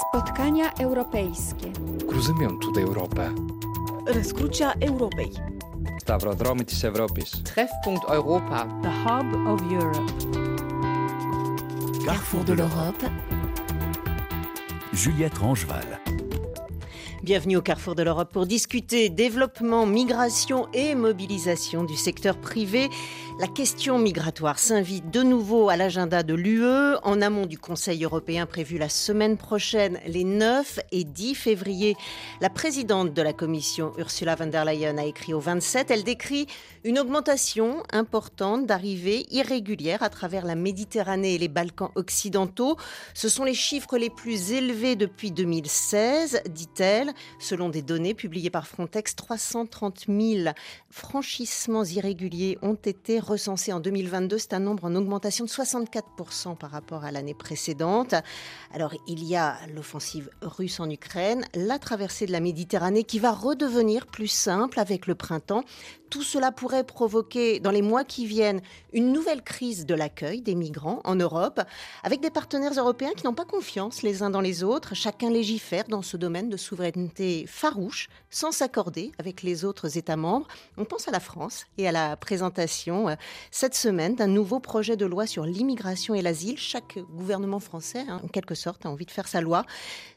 Spotkania europejskie. Cruzymiątu Europę. Rozkrucia Europej. Stawrodromy της Ευρώπης. Treffpunkt Europa. The Hub of Europe. Carrefour de l'Europe. Juliette Rangeval. Bienvenue au Carrefour de l'Europe pour discuter développement, migration et mobilisation du secteur privé. la question migratoire s'invite de nouveau à l'agenda de l'UE en amont du Conseil européen prévu la semaine prochaine, les 9 et 10 février. La présidente de la Commission, Ursula von der Leyen, a écrit au 27. Elle décrit une augmentation importante d'arrivées irrégulières à travers la Méditerranée et les Balkans occidentaux. Ce sont les chiffres les plus élevés depuis 2016, dit-elle. Selon des données publiées par Frontex, 330 000 franchissements irréguliers ont été recensés en 2022. C'est un nombre en augmentation de 64% par rapport à l'année précédente. Alors, il y a l'offensive russe en Ukraine, la traversée de la Méditerranée qui va redevenir plus simple avec le printemps. Tout cela pourrait provoquer, dans les mois qui viennent, une nouvelle crise de l'accueil des migrants en Europe, avec des partenaires européens qui n'ont pas confiance les uns dans les autres. Chacun légifère dans ce domaine de souveraineté farouche, sans s'accorder avec les autres États membres. On pense à la France et à la présentation euh, cette semaine d'un nouveau projet de loi sur l'immigration et l'asile. Chaque gouvernement français, hein, en quelque sorte, a envie de faire sa loi.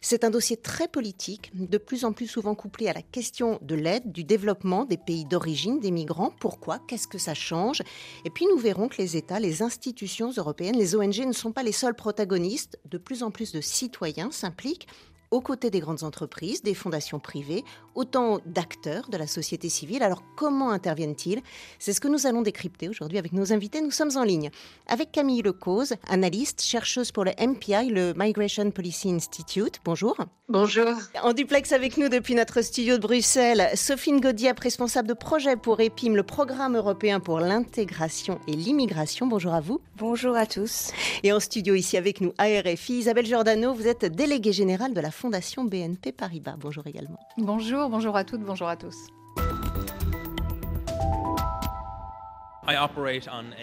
C'est un dossier très politique, de plus en plus souvent couplé à la question de l'aide, du développement des pays d'origine des migrants. Pourquoi? Qu'est-ce que ça change? Et puis nous verrons que les États, les institutions européennes, les ONG ne sont pas les seuls protagonistes. De plus en plus de citoyens s'impliquent aux côtés des grandes entreprises, des fondations privées, autant d'acteurs de la société civile. Alors comment interviennent-ils? C'est ce que nous allons décrypter aujourd'hui avec nos invités. Nous sommes en ligne avec Camille Lecause, analyste, chercheuse pour le MPI, le Migration Policy Institute. Bonjour. Bonjour. En duplex avec nous depuis notre studio de Bruxelles, Sophine Gaudiep, responsable de projet pour EPIM, le programme européen pour l'intégration et l'immigration. Bonjour à vous. Bonjour à tous. Et en studio ici avec nous à RFI, Isabelle Giordano, vous êtes déléguée générale de la Fondation BNP Paribas. Bonjour également. Bonjour, bonjour à toutes, bonjour à tous.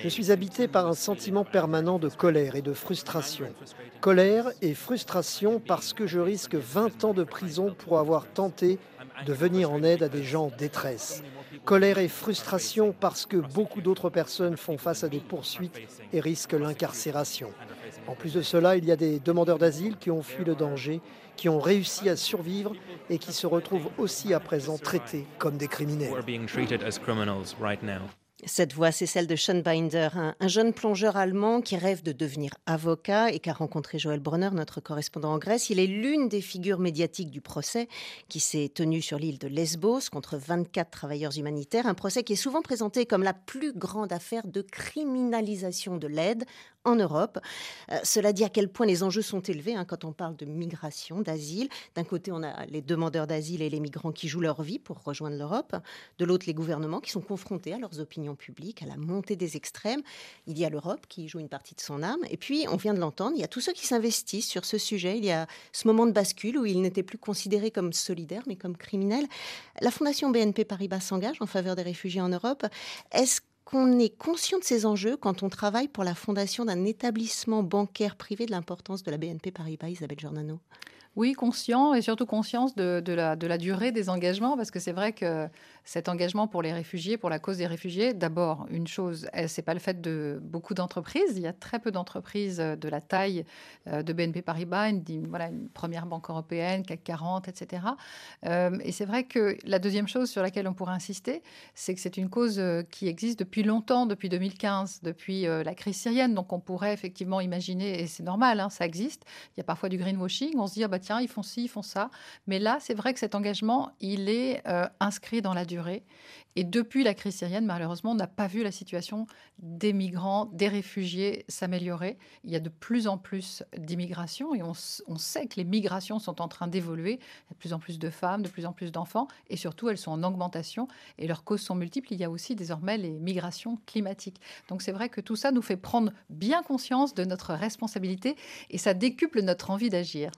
Je suis habité par un sentiment permanent de colère et de frustration. Colère et frustration parce que je risque 20 ans de prison pour avoir tenté de venir en aide à des gens en détresse. Colère et frustration parce que beaucoup d'autres personnes font face à des poursuites et risquent l'incarcération. En plus de cela, il y a des demandeurs d'asile qui ont fui le danger qui ont réussi à survivre et qui se retrouvent aussi à présent traités comme des criminels. Cette voix, c'est celle de Sean Binder, un, jeune plongeur allemand qui rêve de devenir avocat et qui a rencontré Joël Brunner, notre correspondant en Grèce. Il est l'une des figures médiatiques du procès qui s'est tenu sur l'île de Lesbos contre 24 travailleurs humanitaires. Un procès qui est souvent présenté comme la plus grande affaire de criminalisation de l'aide en Europe. Euh, cela dit à quel point les enjeux sont élevés hein, quand on parle de migration, d'asile. D'un côté, on a les demandeurs d'asile et les migrants qui jouent leur vie pour rejoindre l'Europe. De l'autre, les gouvernements qui sont confrontés à leurs opinions publiques, à la montée des extrêmes. Il y a l'Europe qui joue une partie de son âme. Et puis, on vient de l'entendre, il y a tous ceux qui s'investissent sur ce sujet. Il y a ce moment de bascule où ils n'étaient plus considérés comme solidaires, mais comme criminels. La Fondation BNP Paribas s'engage en faveur des réfugiés en Europe. Est-ce qu'on est conscient de ces enjeux quand on travaille pour la fondation d'un établissement bancaire privé de l'importance de la BNP Paribas, Isabelle Giordano? Oui, conscient et surtout conscience de, la, durée des engagements, parce que c'est vrai que cet engagement pour les réfugiés, pour la cause des réfugiés, d'abord, une chose, eh, c'est pas le fait de beaucoup d'entreprises. Il y a très peu d'entreprises euh, de la taille euh, de BNP Paribas, une, voilà, une première banque européenne, CAC 40, etc. Euh, et c'est vrai que la deuxième chose sur laquelle on pourrait insister, c'est que c'est une cause qui existe depuis longtemps, depuis 2015, depuis la crise syrienne. Donc on pourrait effectivement imaginer, et c'est normal, hein, ça existe, il y a parfois du greenwashing, on se dit, ah bah tiens, ils font ci, ils font ça. Mais là, c'est vrai que cet engagement, il est inscrit dans la durée et depuis la crise syrienne, malheureusement, on n'a pas vu la situation des migrants, des réfugiés s'améliorer. Il y a de plus en plus d'immigration et on, sait que les migrations sont en train d'évoluer. Il y a de plus en plus de femmes, de plus en plus d'enfants et surtout elles sont en augmentation et leurs causes sont multiples. Il y a aussi désormais les migrations climatiques. Donc c'est vrai que tout ça nous fait prendre bien conscience de notre responsabilité et ça décuple notre envie d'agir.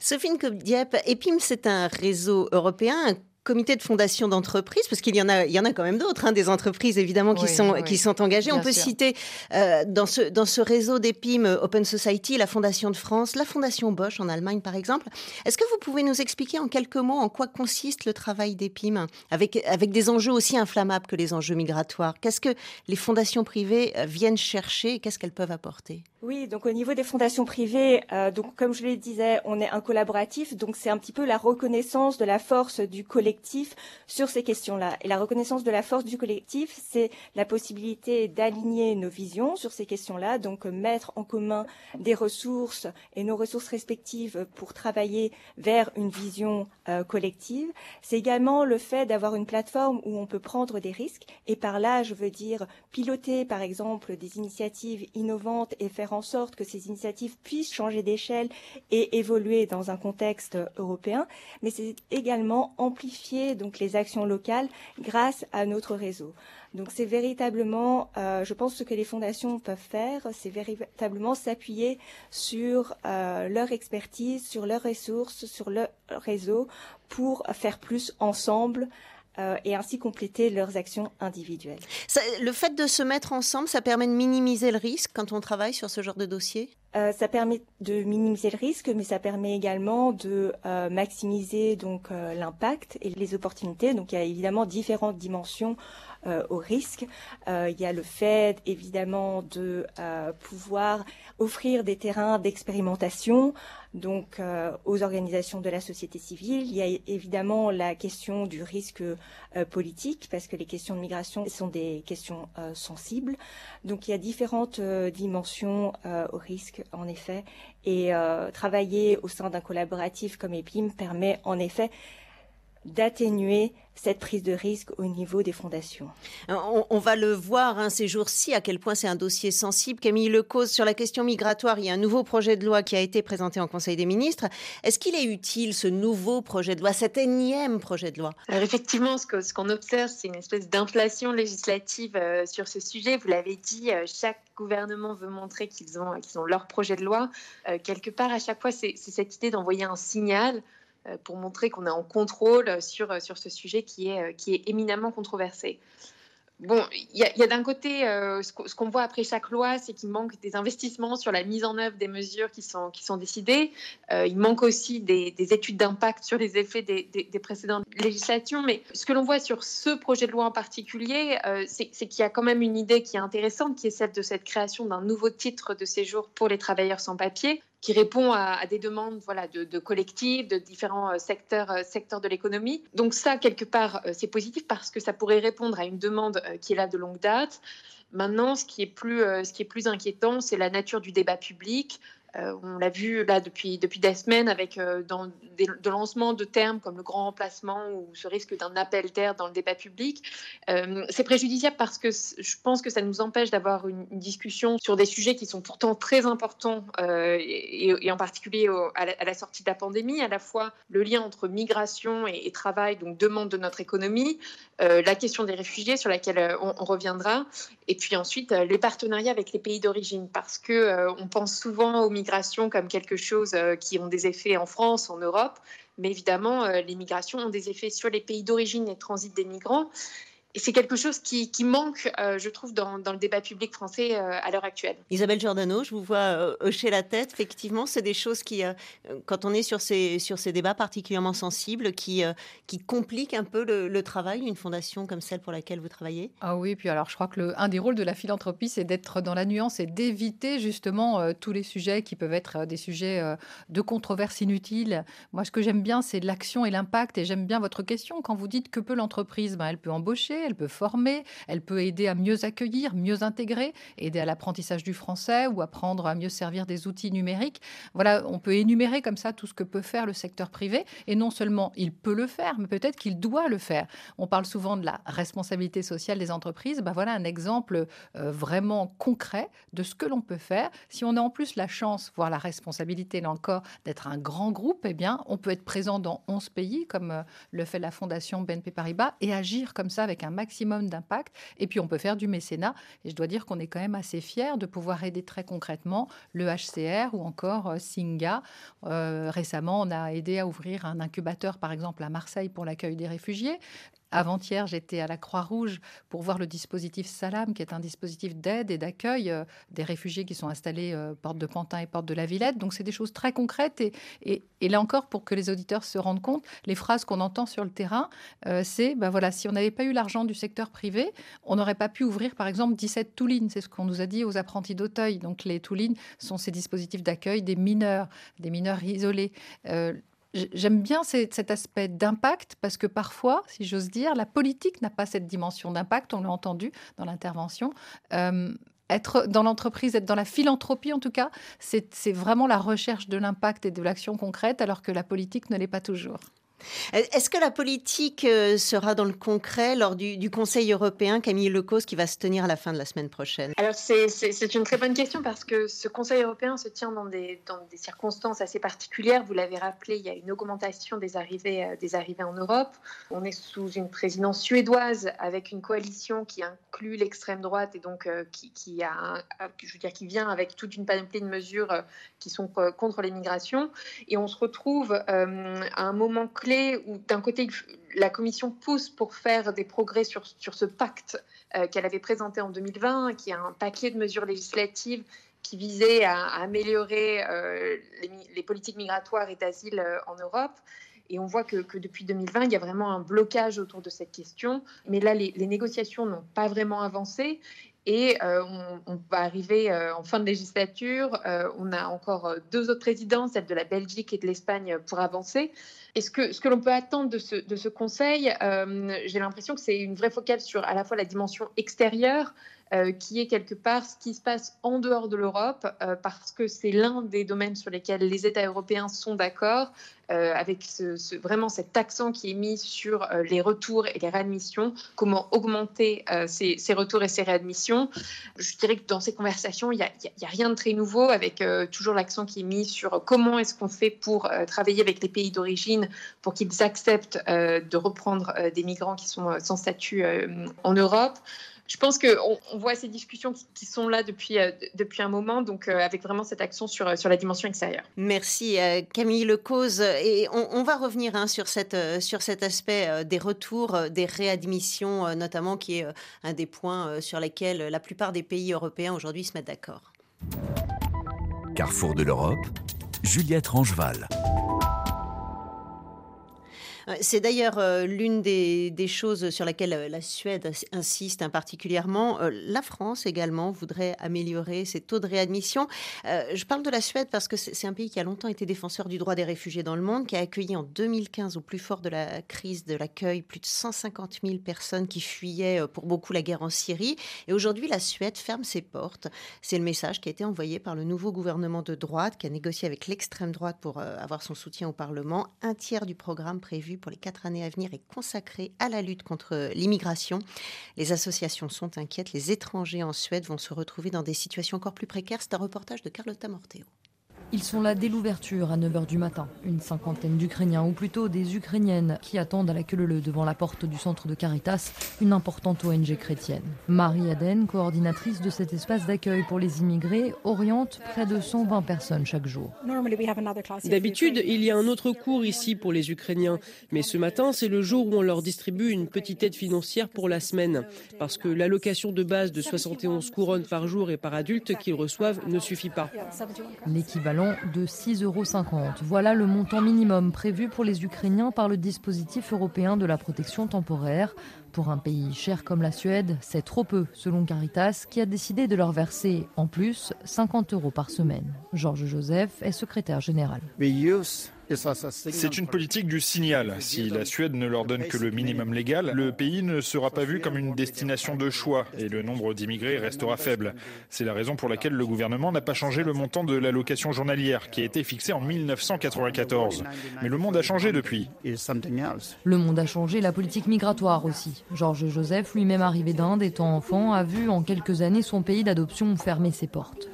Sophie Kobdiep, EPIM, c'est un réseau européen, comité de fondation d'entreprise, parce qu'il y en a, il y en a quand même d'autres, hein, des entreprises évidemment qui sont qui sont engagées. On peut citer euh, dans ce dans ce réseau des PIM Open Society, la Fondation de France, la Fondation Bosch en Allemagne par exemple. Est-ce que vous pouvez nous expliquer en quelques mots en quoi consiste le travail des PIM avec avec des enjeux aussi inflammables que les enjeux migratoires? Qu'est-ce que les fondations privées euh, viennent chercher et qu'est-ce qu'elles peuvent apporter? Oui, donc au niveau des fondations privées, euh, donc comme je le disais, on est un collaboratif, donc c'est un petit peu la reconnaissance de la force du collectif sur ces questions-là. Et la reconnaissance de la force du collectif, c'est la possibilité d'aligner nos visions sur ces questions-là, donc mettre en commun des ressources et nos ressources respectives pour travailler vers une vision euh, collective. C'est également le fait d'avoir une plateforme où on peut prendre des risques et par là, je veux dire piloter par exemple des initiatives innovantes et faire en sorte que ces initiatives puissent changer d'échelle et évoluer dans un contexte européen, mais c'est également amplifier donc les actions locales grâce à notre réseau. Donc c'est véritablement, euh, je pense, ce que les fondations peuvent faire, c'est véritablement s'appuyer sur euh, leur expertise, sur leurs ressources, sur leur réseau pour faire plus ensemble euh, et ainsi compléter leurs actions individuelles. le fait de se mettre ensemble, ça permet de minimiser le risque quand on travaille sur ce genre de dossier? Euh, ça permet de minimiser le risque, mais ça permet également de euh, maximiser donc l'impact et les opportunités. Donc il y a évidemment différentes dimensions au risque. il y a le fait évidemment de pouvoir offrir des terrains d'expérimentation donc euh, aux organisations de la société civile. Il y a évidemment la question du risque euh, politique parce que les questions de migration sont des questions euh, sensibles. Donc il y a différentes dimensions au risque en effet et travailler au sein d'un collaboratif comme EPIM permet en effet d'atténuer cette prise de risque au niveau des fondations. On, va le voir hein, ces jours-ci à quel point c'est un dossier sensible. Camille Lecause, sur la question migratoire, il y a un nouveau projet de loi qui a été présenté en Conseil des ministres. Est-ce qu'il est utile, ce nouveau projet de loi, cet énième projet de loi? Alors effectivement, ce qu'on ce observe, c'est une espèce d'inflation législative euh, sur ce sujet. Vous l'avez dit, euh, chaque gouvernement veut montrer qu'ils ont, qu'ils ont leur projet de loi. Euh, quelque part, à chaque fois, c'est cette idée d'envoyer un signal euh, pour montrer qu'on est en contrôle sur, sur ce sujet qui est, qui est éminemment controversé. Bon, il y a, d'un côté, euh, ce qu'on voit après chaque loi, c'est qu'il manque des investissements sur la mise en œuvre des mesures qui sont, qui sont décidées. Euh, il manque aussi des, études d'impact sur les effets des, précédentes législations. Mais ce que l'on voit sur ce projet de loi en particulier, c'est qu'il y a quand même une idée qui est intéressante, qui est celle de cette création d'un nouveau titre de séjour pour les travailleurs sans papier qui répond à, des demandes voilà, de, collectifs, de différents euh, secteurs, euh, secteurs de l'économie. Donc ça, quelque part, euh, c'est positif parce que ça pourrait répondre à une demande qui est là de longue date. Maintenant, ce qui est plus, ce qui est plus inquiétant, c'est la nature du débat public, on l'a vu là depuis, depuis des semaines avec euh, dans des, de lancement de termes comme le grand remplacement ou ce risque d'un appel d'air dans le débat public. Euh, c'est préjudiciable parce que je pense que ça nous empêche d'avoir une, discussion sur des sujets qui sont pourtant très importants et, en particulier à, la, sortie de la pandémie, à la fois le lien entre migration et, travail, donc demande de notre économie, la question des réfugiés sur laquelle on, on reviendra, et puis ensuite les partenariats avec les pays d'origine parce que on pense souvent aux migrations comme quelque chose euh, qui ont des effets en France, en Europe, mais évidemment, euh, les migrations ont des effets sur les pays d'origine et transit des migrants. Et c'est quelque chose qui, manque, euh, je trouve, dans, le débat public français euh, à l'heure actuelle. Isabelle Giordano, je vous vois euh, hocher la tête. Effectivement, c'est des choses qui, quand on est sur ces, sur ces débats particulièrement sensibles, qui, qui compliquent un peu le, travail d'une fondation comme celle pour laquelle vous travaillez. Ah oui, puis alors je crois que le, un des rôles de la philanthropie, c'est d'être dans la nuance et d'éviter justement tous les sujets qui peuvent être des sujets de controverse inutiles. Moi, ce que j'aime bien, c'est l'action et l'impact. Et j'aime bien votre question. Quand vous dites que peut l'entreprise, ben, elle peut embaucher, elle peut former, elle peut aider à mieux accueillir, mieux intégrer, aider à l'apprentissage du français ou apprendre à mieux servir des outils numériques. Voilà, on peut énumérer comme ça tout ce que peut faire le secteur privé. Et non seulement il peut le faire, mais peut-être qu'il doit le faire. On parle souvent de la responsabilité sociale des entreprises. Ben voilà un exemple euh, vraiment concret de ce que l'on peut faire. Si on a en plus la chance, voire la responsabilité, là encore, d'être un grand groupe, eh bien, on peut être présent dans 11 pays, comme euh, le fait la Fondation BNP Paribas, et agir comme ça avec un maximum d'impact. Et puis, on peut faire du mécénat. Et je dois dire qu'on est quand même assez fiers de pouvoir aider très concrètement le HCR ou encore euh, Singa. Euh, récemment, on a aidé à ouvrir un incubateur, par exemple, à Marseille pour l'accueil des réfugiés. Avant-hier, j'étais à la Croix-Rouge pour voir le dispositif Salam, qui est un dispositif d'aide et d'accueil euh, des réfugiés qui sont installés euh, porte de Pantin et porte de la Villette. Donc, c'est des choses très concrètes. Et, là encore, pour que les auditeurs se rendent compte, les phrases qu'on entend sur le terrain, euh, c'est ben voilà, si on n'avait pas eu l'argent du secteur privé, on n'aurait pas pu ouvrir, par exemple, 17 toulines. C'est ce qu'on nous a dit aux apprentis d'Auteuil. Donc, les toulines sont ces dispositifs d'accueil des mineurs, des mineurs isolés j'aime bien cet aspect d'impact parce que parfois, si j'ose dire, la politique n'a pas cette dimension d'impact. On l'a entendu dans l'intervention. Euh, être dans l'entreprise, être dans la philanthropie en tout cas, c'est vraiment la recherche de l'impact et de l'action concrète alors que la politique ne l'est pas toujours. Est-ce que la politique euh, sera dans le concret lors du, Conseil européen, Camille Lecos, qui va se tenir à la fin de la semaine prochaine? Alors, c'est une très bonne question parce que ce Conseil européen se tient dans des, dans des circonstances assez particulières. Vous l'avez rappelé, il y a une augmentation des arrivées, euh, des arrivées en Europe. On est sous une présidence suédoise avec une coalition qui inclut l'extrême droite et donc euh, qui, qui, a, je veux dire, qui vient avec toute une panoplie de mesures qui sont contre l'immigration. Et on se retrouve à un moment clé où d'un côté la Commission pousse pour faire des progrès sur, sur ce pacte euh, qu'elle avait présenté en 2020, qui est un paquet de mesures législatives qui visait à, améliorer euh, les, politiques migratoires et d'asile euh, en Europe. Et on voit que, depuis 2020, il y a vraiment un blocage autour de cette question. Mais là, les, négociations n'ont pas vraiment avancé. Et on, on, va arriver en fin de législature. on a encore deux autres présidents, celle de la Belgique et de l'Espagne, pour avancer. Et ce que, ce que l'on peut attendre de ce, conseil, euh, j'ai l'impression que c'est une vraie focale sur à la fois la dimension extérieure, euh, qui est quelque part ce qui se passe en dehors de l'Europe, euh, parce que c'est l'un des domaines sur lesquels les États européens sont d'accord, euh, avec vraiment cet accent qui est mis sur les retours et les réadmissions, comment augmenter ces, retours et ces réadmissions. Je dirais que dans ces conversations, il n'y a, rien de très nouveau, avec toujours l'accent qui est mis sur comment est-ce qu'on fait pour travailler avec les pays d'origine pour qu'ils acceptent de reprendre des migrants qui sont sans statut en Europe je pense qu'on on voit ces discussions qui, sont là depuis, euh, depuis un moment, donc euh, avec vraiment cette action sur, euh, sur la dimension extérieure. Merci Camille Lecause. Et on, va revenir hein, sur, cette, sur cet aspect des retours, des réadmissions notamment, qui est un des points sur lesquels la plupart des pays européens aujourd'hui se mettent d'accord. Carrefour de l'Europe, Juliette Rangeval. Euh, c'est d'ailleurs euh, l'une des, choses sur laquelle euh, la Suède insiste hein, particulièrement. La France également voudrait améliorer ses taux de réadmission. Je parle de la Suède parce que c'est un pays qui a longtemps été défenseur du droit des réfugiés dans le monde, qui a accueilli en 2015, au plus fort de la crise de l'accueil, plus de 150 000 personnes qui fuyaient pour beaucoup la guerre en Syrie. Et aujourd'hui, la Suède ferme ses portes. C'est le message qui a été envoyé par le nouveau gouvernement de droite qui a négocié avec l'extrême droite pour avoir son soutien au Parlement. Un tiers du programme prévu pour les quatre années à venir est consacré à la lutte contre l'immigration. Les associations sont inquiètes. Les étrangers en Suède vont se retrouver dans des situations encore plus précaires. C'est un reportage de Carlotta Morteo. Ils sont là dès l'ouverture à 9h du matin. Une cinquantaine d'Ukrainiens, ou plutôt des Ukrainiennes, qui attendent à la queue leu devant la porte du centre de Caritas, une importante ONG chrétienne. Marie Aden, coordinatrice de cet espace d'accueil pour les immigrés, oriente près de 120 personnes chaque jour. D'habitude, il y a un autre cours ici pour les Ukrainiens, mais ce matin, c'est le jour où on leur distribue une petite aide financière pour la semaine, parce que l'allocation de base de 71 couronnes par jour et par adulte qu'ils reçoivent ne suffit pas. L'équivalent de 6,50 euros. Voilà le montant minimum prévu pour les Ukrainiens par le dispositif européen de la protection temporaire. Pour un pays cher comme la Suède, c'est trop peu, selon Caritas, qui a décidé de leur verser, en plus, 50 euros par semaine. Georges Joseph est secrétaire général. C'est une politique du signal. Si la Suède ne leur donne que le minimum légal, le pays ne sera pas vu comme une destination de choix et le nombre d'immigrés restera faible. C'est la raison pour laquelle le gouvernement n'a pas changé le montant de l'allocation journalière qui a été fixé en 1994. Mais le monde a changé depuis. Le monde a changé, la politique migratoire aussi. Georges Joseph, lui-même arrivé d'Inde étant enfant, a vu en quelques années son pays d'adoption fermer ses portes.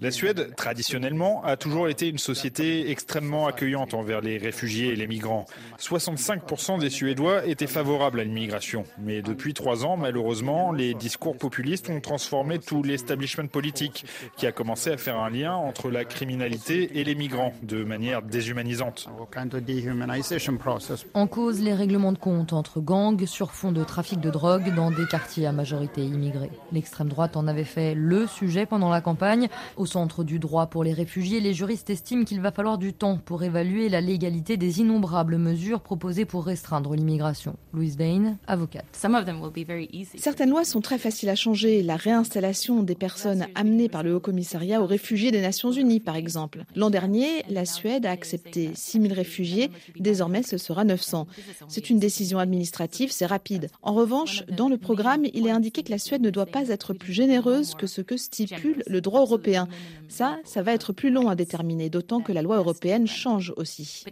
La Suède, traditionnellement, a toujours été une société extrêmement accueillante envers les réfugiés et les migrants. 65% des Suédois étaient favorables à l'immigration. Mais depuis trois ans, malheureusement, les discours populistes ont transformé tout l'establishment politique, qui a commencé à faire un lien entre la criminalité et les migrants de manière déshumanisante. En cause, les règlements de compte entre gangs sur fond de trafic de drogue dans des quartiers à majorité immigrée. L'extrême droite en avait fait le sujet pendant la campagne. Au centre du droit pour les réfugiés, les juristes estiment qu'il va falloir du temps pour évaluer la légalité des innombrables mesures proposées pour restreindre l'immigration. Louise Dane, avocate. Certaines lois sont très faciles à changer. La réinstallation des personnes amenées par le Haut Commissariat aux réfugiés des Nations Unies, par exemple. L'an dernier, la Suède a accepté 6 000 réfugiés. Désormais, ce sera 900. C'est une décision administrative, c'est rapide. En revanche, dans le programme, il est indiqué que la Suède ne doit pas être plus généreuse que ce que stipule le droit européen. Ça, ça va être plus long à déterminer, d'autant que la loi européenne change aussi.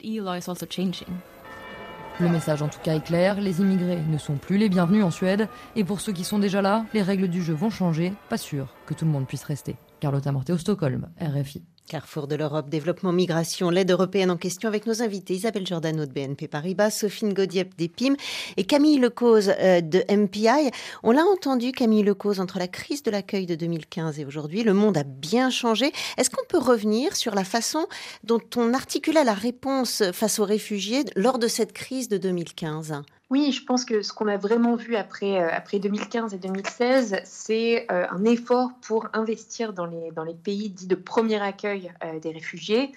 Le message en tout cas est clair, les immigrés ne sont plus les bienvenus en Suède, et pour ceux qui sont déjà là, les règles du jeu vont changer, pas sûr que tout le monde puisse rester. Carlotta Morté au Stockholm, RFI. Carrefour de l'Europe, développement, migration, l'aide européenne en question avec nos invités Isabelle Giordano de BNP Paribas, Sophine Godiep d'EPIM et Camille Lecause euh, de MPI. On l'a entendu, Camille Lecause, entre la crise de l'accueil de 2015 et aujourd'hui, le monde a bien changé. Est-ce qu'on peut revenir sur la façon dont on articulait la réponse face aux réfugiés lors de cette crise de 2015 oui, je pense que ce qu'on a vraiment vu après, euh, après 2015 et 2016, c'est euh, un effort pour investir dans les, dans les pays dits de premier accueil euh, des réfugiés,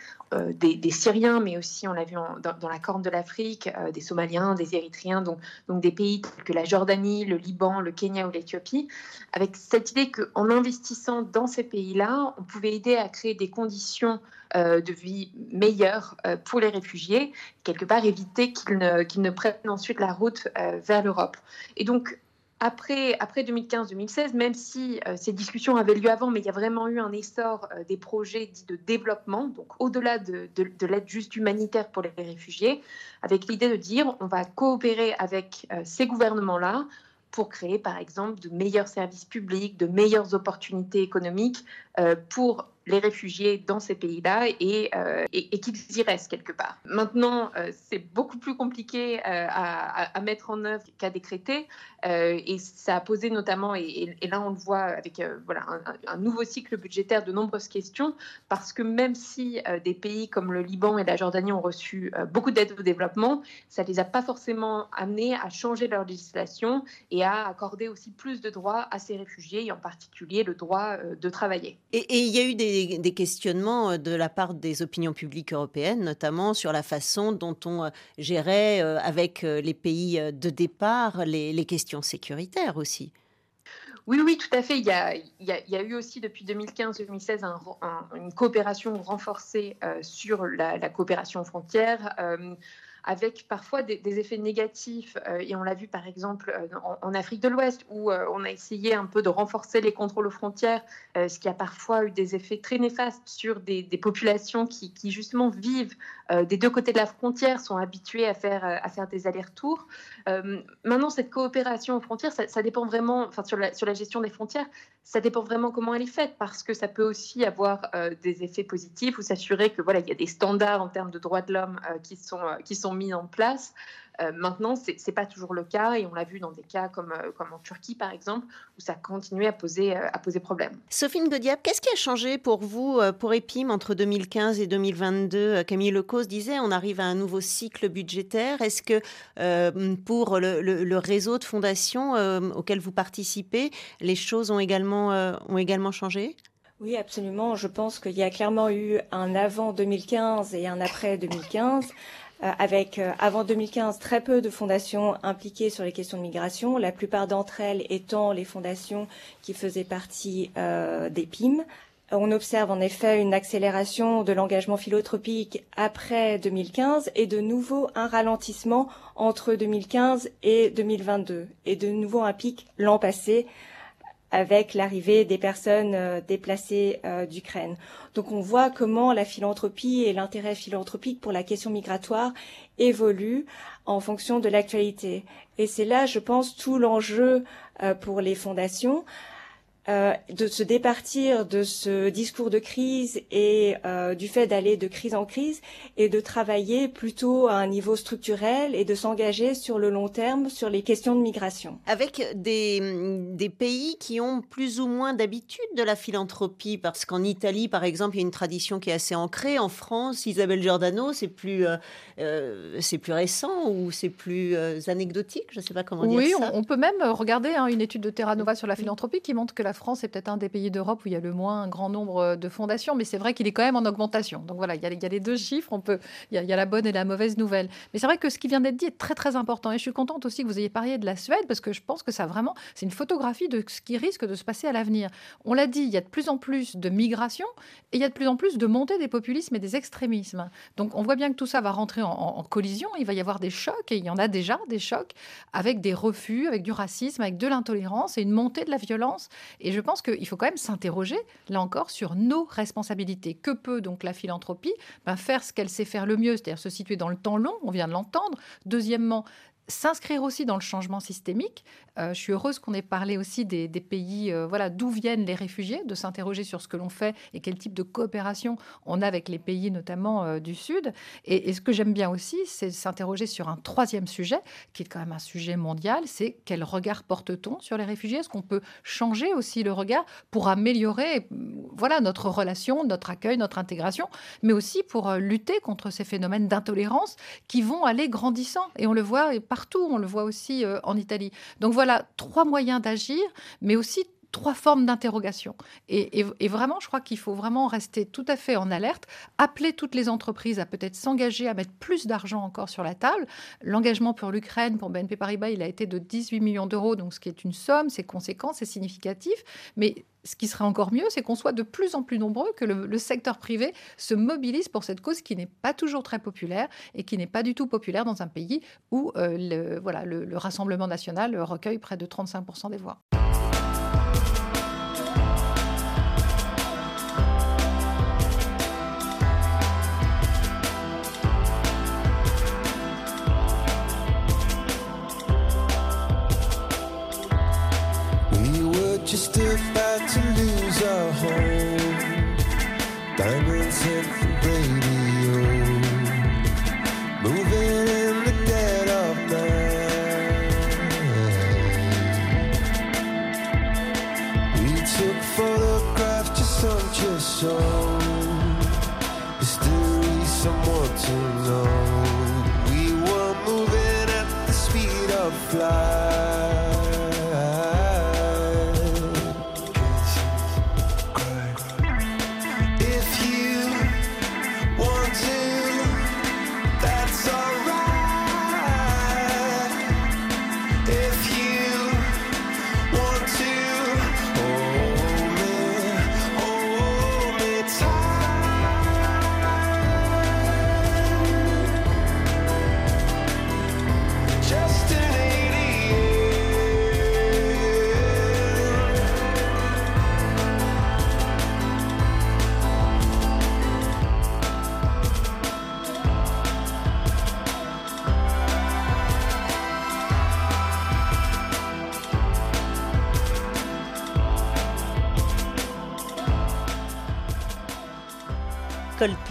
des, Syriens, mais aussi, on l'a vu dans, dans, la Corne de l'Afrique, des Somaliens, des Érythréens, donc, donc des pays tels que la Jordanie, le Liban, le Kenya ou l'Éthiopie, avec cette idée qu'en investissant dans ces pays-là, on pouvait aider à créer des conditions de vie meilleures pour les réfugiés, quelque part éviter qu'ils ne, prennent ensuite la route euh, vers l'Europe. Et donc, après, après 2015-2016, même si euh, ces discussions avaient lieu avant, mais il y a vraiment eu un essor euh, des projets dits de développement, donc au-delà de, de, l'aide juste humanitaire pour les réfugiés, avec l'idée de dire on va coopérer avec ces gouvernements-là pour créer, par exemple, de meilleurs services publics, de meilleures opportunités économiques pour les réfugiés dans ces pays-là et, euh, et, qu'ils y restent quelque part. Maintenant, euh, c'est beaucoup plus compliqué euh, à, à, mettre en œuvre qu'à décréter et ça a posé notamment, et, et, là on le voit avec voilà, un, nouveau cycle budgétaire, de nombreuses questions parce que même si des pays comme le Liban et la Jordanie ont reçu beaucoup d'aide au développement, ça ne les a pas forcément amenés à changer leur législation et à accorder aussi plus de droits à ces réfugiés et en particulier le droit de travailler. Et, et il y a eu des des, questionnements euh, de la part des opinions publiques européennes, notamment sur la façon dont on euh, gérait euh, avec les pays de départ les, questions sécuritaires aussi. Oui, oui, tout à fait. Il y a, eu aussi depuis 2015-2016 une coopération renforcée sur la, coopération aux frontières avec parfois des, effets négatifs. Euh, et on l'a vu par exemple euh, en, Afrique de l'Ouest, où euh, on a essayé un peu de renforcer les contrôles aux frontières, ce qui a parfois eu des effets très néfastes sur des, populations qui, justement vivent des deux côtés de la frontière, sont habituées à faire, à faire des allers-retours. maintenant, cette coopération aux frontières, ça, dépend vraiment, enfin sur la, sur la gestion des frontières, ça dépend vraiment comment elle est faite, parce que ça peut aussi avoir des effets positifs ou s'assurer que voilà, il y a des standards en termes de droits de l'homme qui sont qui sont mis en place. Euh, maintenant, ce n'est pas toujours le cas et on l'a vu dans des cas comme, euh, comme en Turquie, par exemple, où ça continuait à poser, euh, à poser problème. Sophie Godiap, qu'est-ce qui a changé pour vous, pour EPIM, entre 2015 et 2022 Camille Lecause disait on arrive à un nouveau cycle budgétaire. Est-ce que pour le, le, réseau de fondations auquel vous participez, les choses ont également, ont également changé? Oui, absolument. Je pense qu'il y a clairement eu un avant 2015 et un après 2015. Euh, avec euh, avant 2015 très peu de fondations impliquées sur les questions de migration, la plupart d'entre elles étant les fondations qui faisaient partie euh, des PIM. On observe en effet une accélération de l'engagement philanthropique après 2015 et de nouveau un ralentissement entre 2015 et 2022 et de nouveau un pic l'an passé avec l'arrivée des personnes euh, déplacées euh, d'Ukraine. Donc on voit comment la philanthropie et l'intérêt philanthropique pour la question migratoire évoluent en fonction de l'actualité. Et c'est là, je pense, tout l'enjeu euh, pour les fondations. Euh, de se départir de ce discours de crise et euh, du fait d'aller de crise en crise et de travailler plutôt à un niveau structurel et de s'engager sur le long terme sur les questions de migration. Avec des, des pays qui ont plus ou moins d'habitude de la philanthropie, parce qu'en Italie, par exemple, il y a une tradition qui est assez ancrée. En France, Isabelle Giordano, c'est plus, euh, c'est plus récent ou c'est plus euh, anecdotique, je ne sais pas comment dire ça. Oui, on, peut même regarder hein, une étude de Terra Nova sur la philanthropie qui montre que la France est peut-être un des pays d'Europe où il y a le moins grand nombre euh, de fondations, mais c'est vrai qu'il est quand même en augmentation. Donc voilà, il y a, les deux chiffres, on peut, il y, a, la bonne et la mauvaise nouvelle. Mais c'est vrai que ce qui vient d'être dit est très très important. Et je suis contente aussi que vous ayez parlé de la Suède parce que je pense que ça vraiment, c'est une photographie de ce qui risque de se passer à l'avenir. On l'a dit, il y a de plus en plus de migration et il y a de plus en plus de montée des populismes et des extrémismes. Donc on voit bien que tout ça va rentrer en, en collision. Il va y avoir des chocs et il y en a déjà des chocs avec des refus, avec du racisme, avec de l'intolérance et une montée de la violence. Et je pense qu'il faut quand même s'interroger, là encore, sur nos responsabilités. Que peut donc la philanthropie? Ben, Faire ce qu'elle sait faire le mieux, c'est-à-dire se situer dans le temps long, on vient de l'entendre. Deuxièmement, s'inscrire aussi dans le changement systémique. Euh, je suis heureuse qu'on ait parlé aussi des, pays, euh, voilà, d'où viennent les réfugiés, de s'interroger sur ce que l'on fait et quel type de coopération on a avec les pays, notamment euh, du Sud. Et, ce que j'aime bien aussi, c'est s'interroger sur un troisième sujet, qui est quand même un sujet mondial, c'est quel regard porte-t-on sur les réfugiés? Est-ce qu'on peut changer aussi le regard pour améliorer, voilà, notre relation, notre accueil, notre intégration, mais aussi pour lutter contre ces phénomènes d'intolérance qui vont aller grandissant? Et on le voit partout, on le voit aussi euh, en Italie. Donc voilà, trois moyens d'agir, mais aussi trois formes d'interrogation. Et, vraiment, je crois qu'il faut vraiment rester tout à fait en alerte, appeler toutes les entreprises à peut-être s'engager à mettre plus d'argent encore sur la table. L'engagement pour l'Ukraine, pour BNP Paribas, il a été de 18 millions d'euros, donc ce qui est une somme, c'est conséquent, c'est significatif. Mais ce qui serait encore mieux, c'est qu'on soit de plus en plus nombreux, que le, secteur privé se mobilise pour cette cause qui n'est pas toujours très populaire et qui n'est pas du tout populaire dans un pays où euh, voilà, le Rassemblement national recueille près de 35% des voix. Just about to lose our home.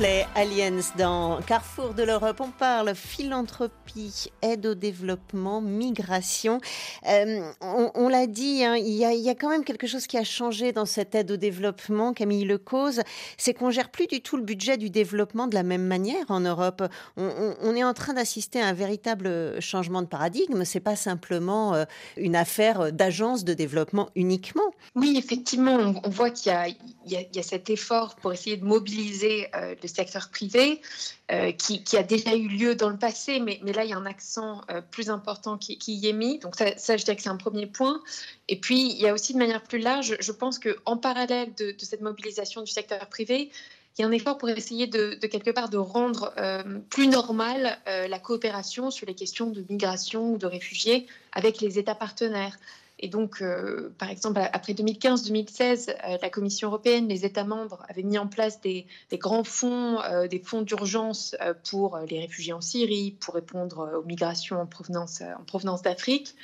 Coldplay Aliens dans Carrefour de l'Europe. On parle philanthropie, aide au développement, migration. Euh, on, l'a dit, hein, il, y a, quand même quelque chose qui a changé dans cette aide au développement, Camille Lecause, c'est qu'on gère plus du tout le budget du développement de la même manière en Europe. On, est en train d'assister à un véritable changement de paradigme. C'est pas simplement euh, une affaire d'agence de développement uniquement. Oui, effectivement, on, voit qu'il y, a cet effort pour essayer de mobiliser euh, euh, le secteur privé, euh, qui, a déjà eu lieu dans le passé, mais, mais là, il y a un accent euh, plus important qui, y est mis. Donc ça, je dirais que c'est un premier point. Et puis, il y a aussi de manière plus large, je pense qu'en parallèle de, cette mobilisation du secteur privé, il y a un effort pour essayer de, quelque part de rendre plus normale la coopération sur les questions de migration ou de réfugiés avec les États partenaires. Et donc, euh, par exemple, après 2015-2016, euh, la Commission européenne, les États membres avaient mis en place des, grands fonds, euh, des fonds d'urgence pour les réfugiés en Syrie, pour répondre aux migrations en provenance, en provenance d'Afrique.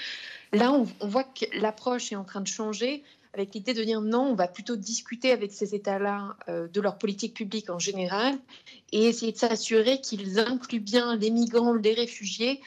Là, on, voit que l'approche est en train de changer avec l'idée de dire non, on va plutôt discuter avec ces États-là de leur politique publique en général et essayer de s'assurer qu'ils incluent bien les migrants, les réfugiés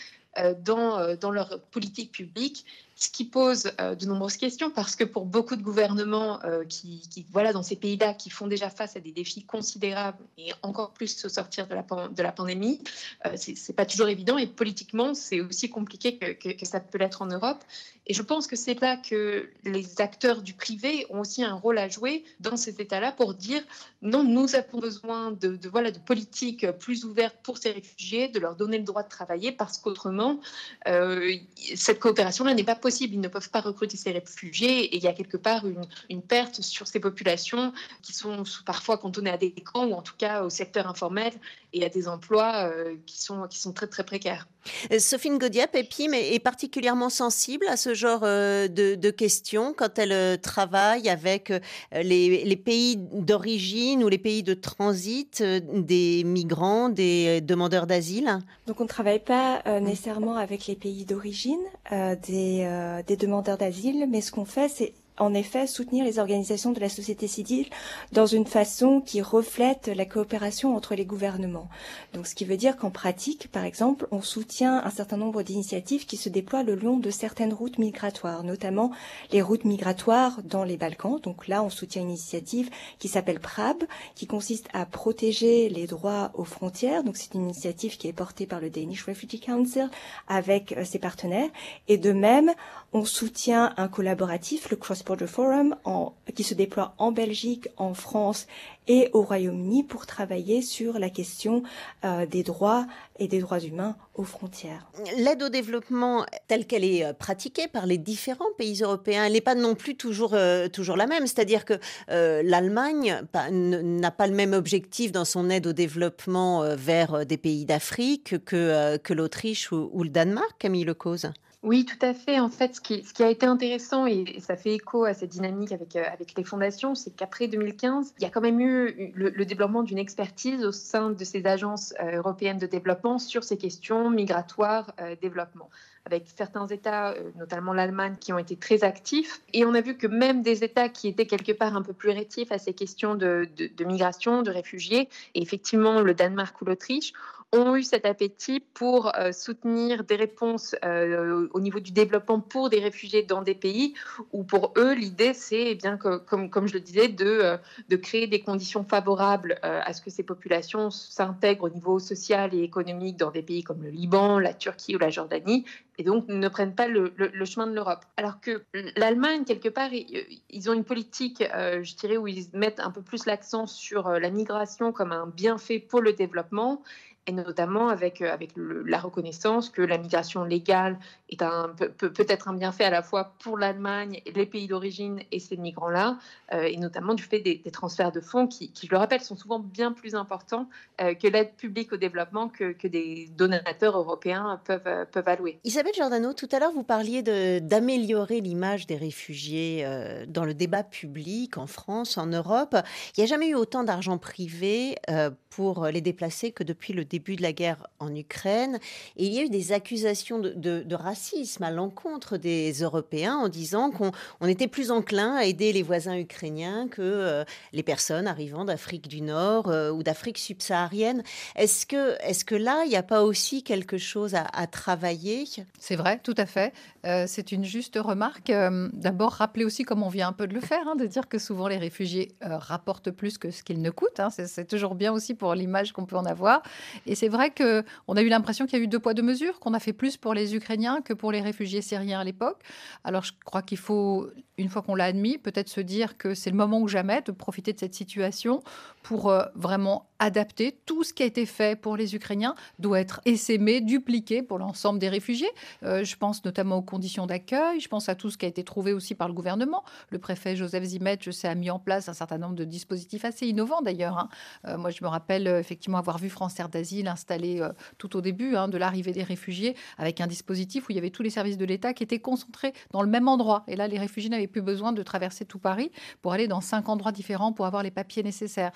dans leur politique publique ce qui pose euh, de nombreuses questions parce que pour beaucoup de gouvernements euh, qui, voilà, dans ces pays-là, qui font déjà face à des défis considérables et encore plus au sortir de la, pandémie, euh, ce c'est pas toujours évident et politiquement, c'est aussi compliqué que, ça peut l'être en Europe. Et je pense que c'est là que les acteurs du privé ont aussi un rôle à jouer dans ces États-là pour dire non, nous avons besoin de, voilà, de politiques plus ouvertes pour ces réfugiés, de leur donner le droit de travailler parce qu'autrement, cette coopération-là n'est pas possible ils ne peuvent pas recruter ces réfugiés et il y a quelque part une, une perte sur ces populations qui sont parfois cantonnées à des camps ou en tout cas au secteur informel et à des emplois euh, qui, sont, qui sont très très précaires. Euh, Sophie Godiap, EPIM, est particulièrement sensible à ce genre euh, de, questions quand elle travaille avec les, les pays d'origine ou les pays de transit des migrants, des demandeurs d'asile? Donc on ne travaille pas nécessairement avec les pays d'origine des, des demandeurs d'asile, mais ce qu'on fait, c'est en effet soutenir les organisations de la société civile dans une façon qui reflète la coopération entre les gouvernements. Donc, ce qui veut dire qu'en pratique, par exemple, on soutient un certain nombre d'initiatives qui se déploient le long de certaines routes migratoires, notamment les routes migratoires dans les Balkans. Donc là, on soutient une initiative qui s'appelle PRAB, qui consiste à protéger les droits aux frontières. Donc, c'est une initiative qui est portée par le Danish Refugee Council avec euh, ses partenaires. Et de même, on soutient un collaboratif, le Cross Qui se déploie en Belgique, en France et au Royaume-Uni pour travailler sur la question euh, des droits et des droits humains aux frontières. L'aide au développement telle qu'elle est euh, pratiquée par les différents pays européens, elle n'est pas non plus toujours, euh, toujours la même. C'est-à-dire que l'Allemagne n'a pas le même objectif dans son aide au développement vers des pays d'Afrique que, l'Autriche ou, ou, le Danemark, Camille Lecause. Oui, tout à fait. En fait, ce qui, a été intéressant, et, ça fait écho à cette dynamique avec, euh, les fondations, c'est qu'après 2015, il y a quand même eu le, développement d'une expertise au sein de ces agences euh, européennes de développement sur ces questions migratoires, euh, développement avec certains États, notamment l'Allemagne, qui ont été très actifs. Et on a vu que même des États qui étaient quelque part un peu plus rétifs à ces questions de, de migration, de réfugiés, et effectivement le Danemark ou l'Autriche, ont eu cet appétit pour euh, soutenir des réponses euh, au niveau du développement pour des réfugiés dans des pays où pour eux l'idée c'est eh bien que, comme, comme je le disais de, euh, de créer des conditions favorables à ce que ces populations s'intègrent au niveau social et économique dans des pays comme le Liban, la Turquie ou la Jordanie et donc ne prennent pas le, le, chemin de l'Europe. Alors que l'Allemagne, quelque part, ils ont une politique, je dirais, où ils mettent un peu plus l'accent sur la migration comme un bienfait pour le développement et notamment avec, euh, avec la reconnaissance que la migration légale est un, peut, peut être un bienfait à la fois pour l'Allemagne, les pays d'origine et ces migrants-là, euh, et notamment du fait des, transferts de fonds qui, je le rappelle, sont souvent bien plus importants euh, que l'aide publique au développement que, que des donateurs européens peuvent, peuvent allouer. Isabelle Giordano, tout à l'heure, vous parliez d'améliorer l'image des réfugiés dans le débat public en France, en Europe. Il n'y a jamais eu autant d'argent privé pour les déplacer que depuis le début de la guerre en Ukraine. Il y a eu des accusations de, racisme à l'encontre des Européens en disant qu'on était plus enclin à aider les voisins ukrainiens que euh, les personnes arrivant d'Afrique du Nord euh, ou d'Afrique subsaharienne. Est-ce que, est que là, il n'y a pas aussi quelque chose à, travailler? C'est vrai, tout à fait. Euh, c'est une juste remarque. D'abord, rappeler aussi, comme on vient un peu de le faire, hein, de dire que souvent les réfugiés rapportent plus que ce qu'ils ne coûtent. Hein. C'est toujours bien aussi pour l'image qu'on peut en avoir. Et c'est vrai qu'on a eu l'impression qu'il y a eu deux poids, deux mesures, qu'on a fait plus pour les Ukrainiens que pour les réfugiés syriens à l'époque. Alors je crois qu'il faut, une fois qu'on l'a admis, peut-être se dire que c'est le moment ou jamais de profiter de cette situation pour euh, vraiment adapter tout ce qui a été fait pour les Ukrainiens doit être essaimé, dupliqué pour l'ensemble des réfugiés. Euh, je pense notamment aux conditions d'accueil, je pense à tout ce qui a été trouvé aussi par le gouvernement. Le préfet Joseph Zimet, je sais, a mis en place un certain nombre de dispositifs assez innovants d'ailleurs. Hein. Euh, moi, je me rappelle effectivement avoir vu France Terre d'Asile installé tout au début hein, de l'arrivée des réfugiés avec un dispositif où il y avait tous les services de l'État qui étaient concentrés dans le même endroit. Et là, les réfugiés n'avaient plus besoin de traverser tout Paris pour aller dans cinq endroits différents pour avoir les papiers nécessaires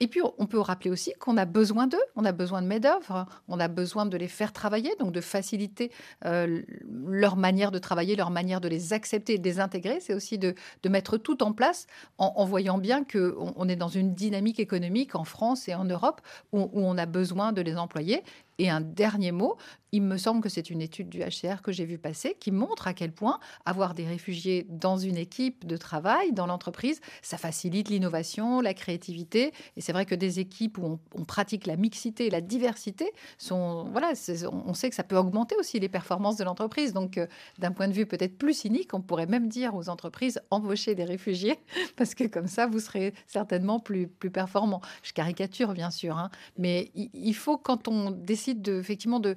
Et puis, on peut rappeler aussi qu'on a besoin d'eux, on a besoin de main-d'œuvre, on a besoin de les faire travailler, donc de faciliter euh, leur manière de travailler, leur manière de les accepter et de les intégrer. C'est aussi de, mettre tout en place en, voyant bien qu'on on est dans une dynamique économique en France et en Europe où on a besoin de les employer. Et un dernier mot, il me semble que c'est une étude du HCR que j'ai vu passer qui montre à quel point avoir des réfugiés dans une équipe de travail, dans l'entreprise, ça facilite l'innovation, la créativité. Et c'est vrai que des équipes où on, pratique la mixité la diversité sont, voilà, on sait que ça peut augmenter aussi les performances de l'entreprise. Donc, euh, d'un point de vue peut-être plus cynique, on pourrait même dire aux entreprises embauchez des réfugiés parce que comme ça, vous serez certainement plus, plus performant. Je caricature bien sûr, hein, mais il faut quand on décide de, effectivement de,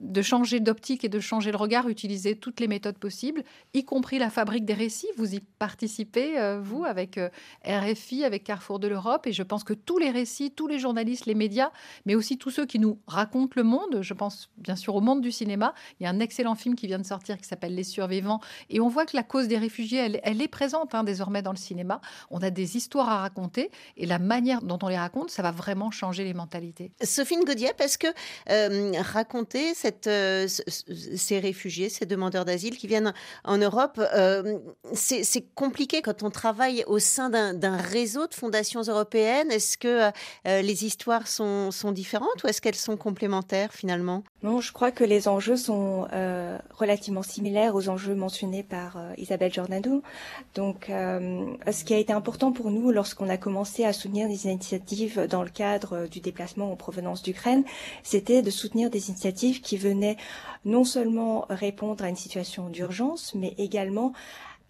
de changer d'optique et de changer le regard, utiliser toutes les méthodes possibles, y compris la fabrique des récits. Vous y participez, euh, vous, avec euh, RFI, avec Carrefour de l'Europe. Et je pense que tous les récits, tous les journalistes, les médias, mais aussi tous ceux qui nous racontent le monde, je pense bien sûr au monde du cinéma. Il y a un excellent film qui vient de sortir qui s'appelle Les Survivants. Et on voit que la cause des réfugiés, elle, est présente hein, désormais dans le cinéma. On a des histoires à raconter. Et la manière dont on les raconte, ça va vraiment changer les mentalités. Sophie Gaudier, parce que euh, raconter euh, ces réfugiés, ces demandeurs d'asile qui viennent en Europe. Euh, c'est compliqué quand on travaille au sein d'un réseau de fondations européennes. Est-ce que euh, les histoires sont différentes ou est-ce qu'elles sont complémentaires finalement? Non, je crois que les enjeux sont relativement similaires aux enjeux mentionnés par Isabelle Giordano. Donc, ce qui a été important pour nous lorsqu'on a commencé à soutenir des initiatives dans le cadre du déplacement en provenance d'Ukraine, c'était de soutenir des initiatives qui venaient non seulement répondre à une situation d'urgence, mais également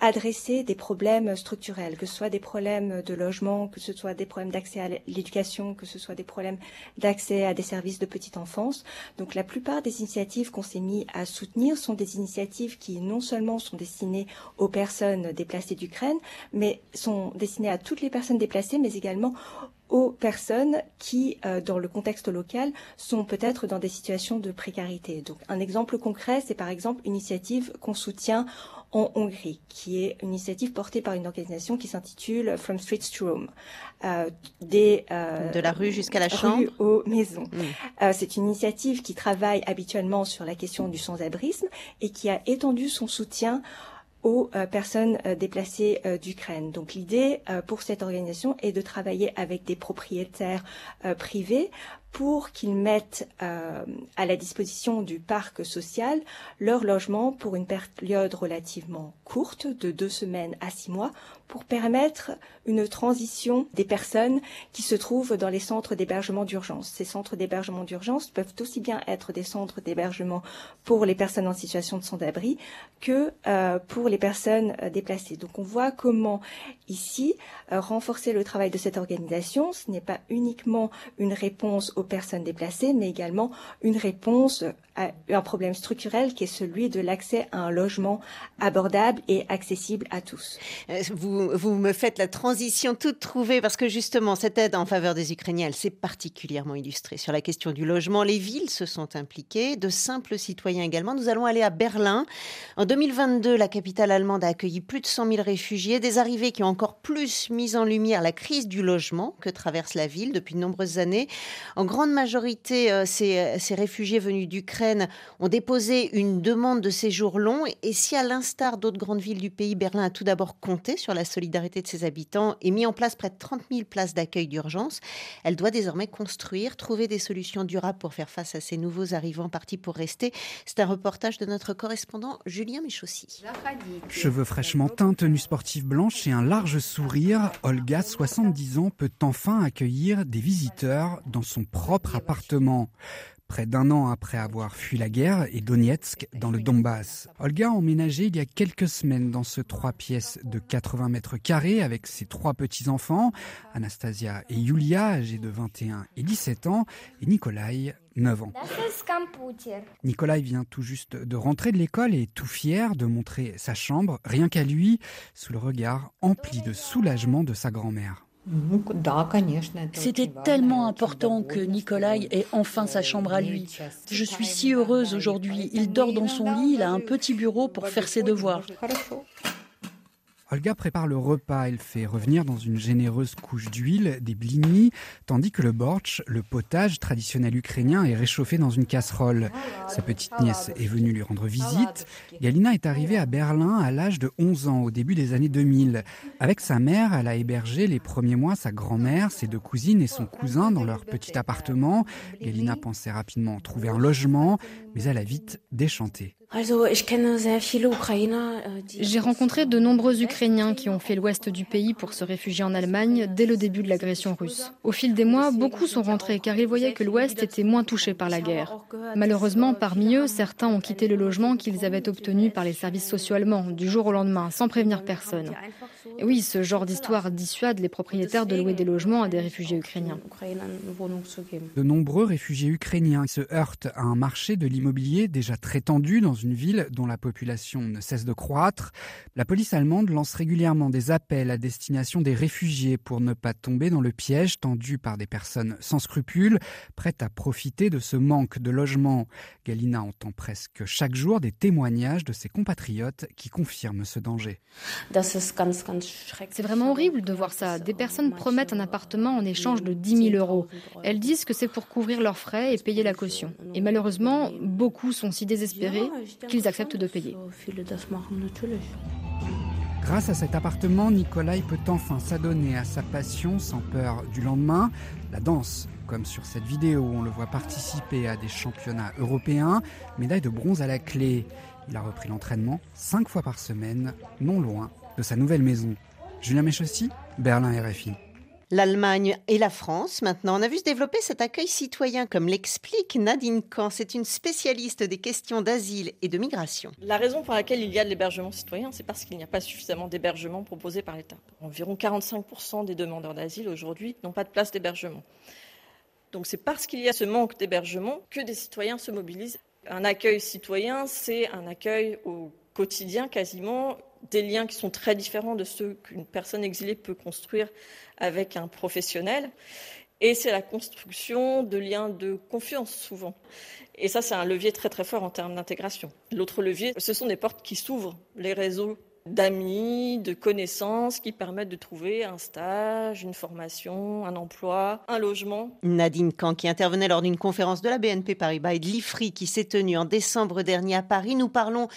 adresser des problèmes structurels, que ce soit des problèmes de logement, que ce soit des problèmes d'accès à l'éducation, que ce soit des problèmes d'accès à des services de petite enfance. Donc la plupart des initiatives qu'on s'est mis à soutenir sont des initiatives qui non seulement sont destinées aux personnes déplacées d'Ukraine, mais sont destinées à toutes les personnes déplacées, mais également aux personnes qui, euh, dans le contexte local, sont peut-être dans des situations de précarité. Donc, un exemple concret, c'est par exemple une initiative qu'on soutient en Hongrie, qui est une initiative portée par une organisation qui s'intitule From Streets to Rome, euh, des euh, de la rue jusqu'à la chambre aux maisons. Mm. c'est une initiative qui travaille habituellement sur la question du sans-abrisme et qui a étendu son soutien aux euh, personnes euh, déplacées euh, d'Ukraine. Donc l'idée pour cette organisation est de travailler avec des propriétaires privés pour qu'ils mettent à la disposition du parc social leur logement pour une période relativement courte, de deux semaines à six mois, pour permettre une transition des personnes qui se trouvent dans les centres d'hébergement d'urgence. Ces centres d'hébergement d'urgence peuvent aussi bien être des centres d'hébergement pour les personnes en situation de sans-abri que euh, pour les personnes euh, déplacées. Donc on voit comment ici euh, renforcer le travail de cette organisation, ce n'est pas uniquement une réponse aux personnes déplacées, mais également une réponse un problème structurel qui est celui de l'accès à un logement abordable et accessible à tous. Vous vous, me faites la transition toute trouvée parce que justement, cette aide en faveur des Ukrainiens, elle s'est particulièrement illustrée. Sur la question du logement, les villes se sont impliquées, de simples citoyens également. Nous allons aller à Berlin. En 2022, la capitale allemande a accueilli plus de 100 000 réfugiés, des arrivées qui ont encore plus mis en lumière la crise du logement que traverse la ville depuis de nombreuses années. En grande majorité, euh, ces, ces réfugiés venus d'Ukraine ont déposé une demande de séjour long. Et si, à l'instar d'autres grandes villes du pays, Berlin a tout d'abord compté sur la solidarité de ses habitants et mis en place près de 30 000 places d'accueil d'urgence, elle doit désormais construire, trouver des solutions durables pour faire face à ces nouveaux arrivants partis pour rester. C'est un reportage de notre correspondant Julien Michossi. Cheveux fraîchement teints, tenue sportive blanche et un large sourire, Olga, 70 ans, peut enfin accueillir des visiteurs dans son propre appartement près d'un an après avoir fui la guerre, et Donetsk, dans le Donbass. Olga a emménagé il y a quelques semaines dans ce trois pièces de 80 mètres carrés avec ses trois petits-enfants, Anastasia et Yulia, âgés de 21 et 17 ans, et Nikolai, 9 ans. Nikolai vient tout juste de rentrer de l'école et tout fier de montrer sa chambre, rien qu'à lui, sous le regard empli de soulagement de sa grand-mère. C'était tellement important que Nikolai ait enfin sa chambre à lui. Je suis si heureuse aujourd'hui. Il dort dans son lit, il a un petit bureau pour faire ses devoirs. Olga prépare le repas. Elle fait revenir dans une généreuse couche d'huile des blinis, tandis que le bortsch, le potage traditionnel ukrainien, est réchauffé dans une casserole. Sa petite nièce est venue lui rendre visite. Galina est arrivée à Berlin à l'âge de 11 ans, au début des années 2000. Avec sa mère, elle a hébergé les premiers mois sa grand-mère, ses deux cousines et son cousin dans leur petit appartement. Galina pensait rapidement trouver un logement, mais elle a vite déchanté. J'ai rencontré de nombreux Ukrainiens qui ont fait l'ouest du pays pour se réfugier en Allemagne dès le début de l'agression russe. Au fil des mois, beaucoup sont rentrés car ils voyaient que l'ouest était moins touché par la guerre. Malheureusement, parmi eux, certains ont quitté le logement qu'ils avaient obtenu par les services sociaux allemands du jour au lendemain, sans prévenir personne. Et oui, ce genre d'histoire dissuade les propriétaires de louer des logements à des réfugiés ukrainiens. De nombreux réfugiés ukrainiens se heurtent à un marché de l'immobilier déjà très tendu dans une ville dont la population ne cesse de croître. La police allemande lance régulièrement des appels à destination des réfugiés pour ne pas tomber dans le piège tendu par des personnes sans scrupules, prêtes à profiter de ce manque de logement. Galina entend presque chaque jour des témoignages de ses compatriotes qui confirment ce danger. C'est vraiment horrible de voir ça. Des personnes promettent un appartement en échange de 10 000 euros. Elles disent que c'est pour couvrir leurs frais et payer la caution. Et malheureusement, beaucoup sont si désespérés qu'ils acceptent de payer. Grâce à cet appartement, Nikolai peut enfin s'adonner à sa passion sans peur du lendemain, la danse. Comme sur cette vidéo où on le voit participer à des championnats européens, médaille de bronze à la clé. Il a repris l'entraînement cinq fois par semaine, non loin de sa nouvelle maison. Julien Méchossi, Berlin RFI. L'Allemagne et la France, maintenant, on a vu se développer cet accueil citoyen, comme l'explique Nadine Kahn. C'est une spécialiste des questions d'asile et de migration. La raison pour laquelle il y a de l'hébergement citoyen, c'est parce qu'il n'y a pas suffisamment d'hébergement proposé par l'État. Environ 45% des demandeurs d'asile aujourd'hui n'ont pas de place d'hébergement. Donc c'est parce qu'il y a ce manque d'hébergement que des citoyens se mobilisent. Un accueil citoyen, c'est un accueil au quotidien quasiment des liens qui sont très différents de ceux qu'une personne exilée peut construire avec un professionnel. Et c'est la construction de liens de confiance souvent. Et ça, c'est un levier très très fort en termes d'intégration. L'autre levier, ce sont des portes qui s'ouvrent, les réseaux d'amis, de connaissances qui permettent de trouver un stage, une formation, un emploi, un logement. Nadine Kahn, qui intervenait lors d'une conférence de la BNP Paribas et de l'IFRI qui s'est tenue en décembre dernier à Paris. Nous parlons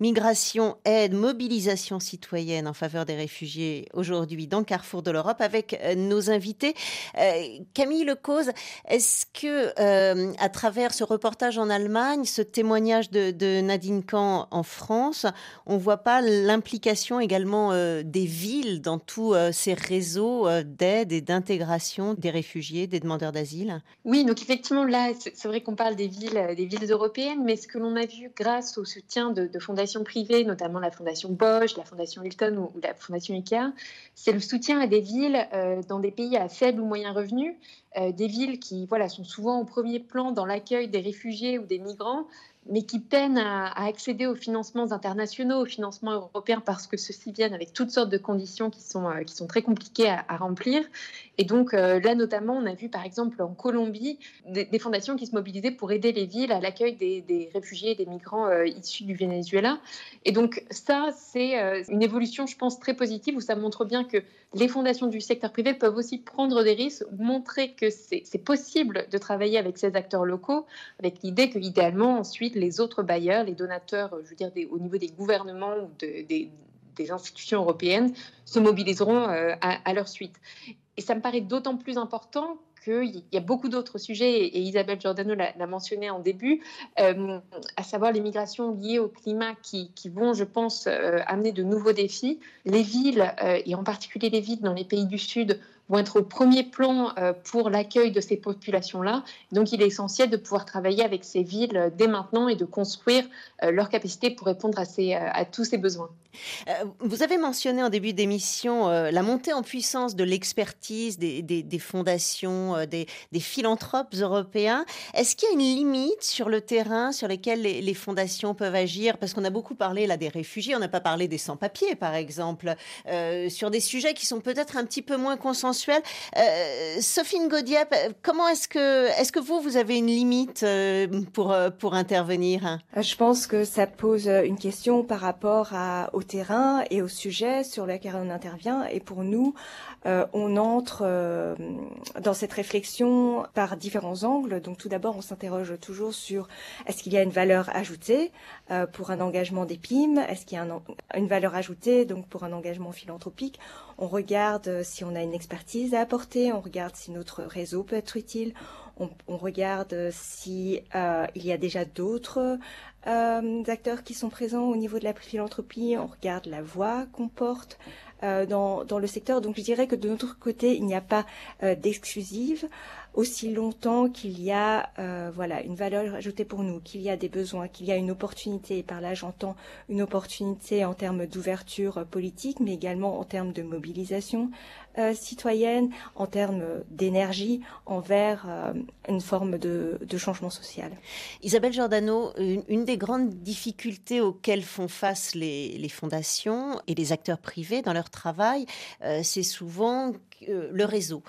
migration, aide, mobilisation citoyenne en faveur des réfugiés aujourd'hui dans Carrefour de l'Europe avec euh, nos invités. Euh, Camille Lecause, est-ce que euh, à travers ce reportage en Allemagne, ce témoignage de, Nadine Kahn en France, on voit pas l'implication également euh, des villes dans tous euh, ces réseaux euh, d'aide et d'intégration des réfugiés, des demandeurs d'asile? Oui, donc effectivement, là, c'est vrai qu'on parle des villes, des villes européennes, mais ce que l'on a vu grâce au soutien de, fondations privées, notamment la fondation Bosch, la fondation Hilton ou, la fondation IKEA, c'est le soutien à des villes dans des pays à faible ou moyen revenu, des villes qui voilà, sont souvent au premier plan dans l'accueil des réfugiés ou des migrants, mais qui peinent à, accéder aux financements internationaux, aux financements européens, parce que ceux-ci viennent avec toutes sortes de conditions qui sont, euh, qui sont très compliquées à, remplir. Et donc euh, là, notamment, on a vu par exemple en Colombie des, fondations qui se mobilisaient pour aider les villes à l'accueil des, réfugiés et des migrants euh, issus du Venezuela. Et donc ça, c'est une évolution, je pense, très positive, où ça montre bien que les fondations du secteur privé peuvent aussi prendre des risques, montrer que c'est possible de travailler avec ces acteurs locaux, avec l'idée que idéalement ensuite les autres bailleurs, les donateurs, je veux dire au niveau des gouvernements ou des, institutions européennes, se mobiliseront euh, à, leur suite. Et ça me paraît d'autant plus important qu'il y a beaucoup d'autres sujets, et Isabelle Giordano l'a mentionné en début, euh, à savoir les migrations liées au climat qui, vont, je pense, euh, amener de nouveaux défis. Les villes, et en particulier les villes dans les pays du Sud, vont être au premier plan euh, pour l'accueil de ces populations-là. Donc il est essentiel de pouvoir travailler avec ces villes euh, dès maintenant et de construire euh, leur capacité pour répondre à, ces, à tous ces besoins. Vous avez mentionné en début d'émission la montée en puissance de l'expertise des, fondations, des, des, philanthropes européens. Est-ce qu'il y a une limite sur le terrain sur lesquels les, fondations peuvent agir? Parce qu'on a beaucoup parlé là des réfugiés, on n'a pas parlé des sans-papiers par exemple, sur des sujets qui sont peut-être un petit peu moins consensuels. Euh, Sophie Gaudiep, comment est-ce que, est-ce que vous, vous avez une limite euh, pour, euh, pour intervenir? Je pense que ça pose une question par rapport à, au terrain et au sujet sur lequel on intervient. Et pour nous, on entre dans cette réflexion par différents angles. Donc tout d'abord, on s'interroge toujours sur est-ce qu'il y a une valeur ajoutée pour un engagement des PIM Est-ce qu'il y a une valeur ajoutée donc pour un engagement philanthropique? On regarde si on a une expertise à apporter, on regarde si notre réseau peut être utile, on, regarde si euh, il y a déjà d'autres euh, acteurs qui sont présents au niveau de la philanthropie, on regarde la voix qu'on porte. Euh, dans, le secteur. Donc je dirais que de notre côté, il n'y a pas d'exclusive aussi longtemps qu'il y a euh, voilà une valeur ajoutée pour nous, qu'il y a des besoins, qu'il y a une opportunité. Et par là, j'entends une opportunité en termes d'ouverture politique, mais également en termes de mobilisation euh, citoyenne, en termes d'énergie envers euh, une forme de, changement social. Isabelle Giordano, une, des grandes difficultés auxquelles font face les, fondations et les acteurs privés dans leur travail, euh, c'est souvent le réseau.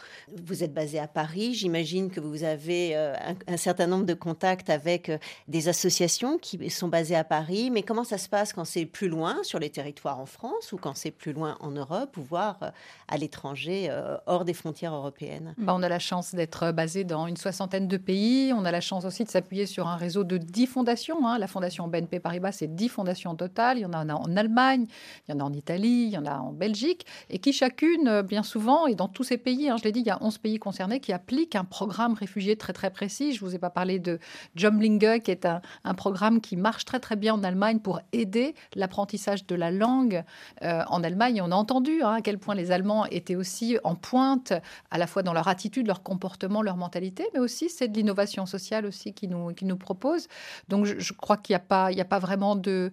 Vous êtes basé à Paris, j'imagine que vous avez euh, un, certain nombre de contacts avec euh, des associations qui sont basées à Paris, mais comment ça se passe quand c'est plus loin sur les territoires en France ou quand c'est plus loin en Europe ou voire euh, à l'étranger, hors des frontières européennes? Bah, On a la chance d'être basé dans une soixantaine de pays, on a la chance aussi de s'appuyer sur un réseau de dix fondations. Hein. La fondation BNP Paribas, c'est dix fondations totales, il y en a en Allemagne, il y en a en Italie, il y en a en Belgique, et qui chacune, bien souvent, est dans tous ces pays, hein, je l'ai dit, il y a 11 pays concernés qui appliquent un programme réfugié très très précis. Je ne vous ai pas parlé de Jumlinge, qui est un, programme qui marche très très bien en Allemagne pour aider l'apprentissage de la langue euh, en Allemagne. on a entendu hein, à quel point les Allemands étaient aussi en pointe, à la fois dans leur attitude, leur comportement, leur mentalité, mais aussi c'est de l'innovation sociale aussi qui nous, qui nous propose. Donc je, crois qu'il n'y a, pas, a pas vraiment de,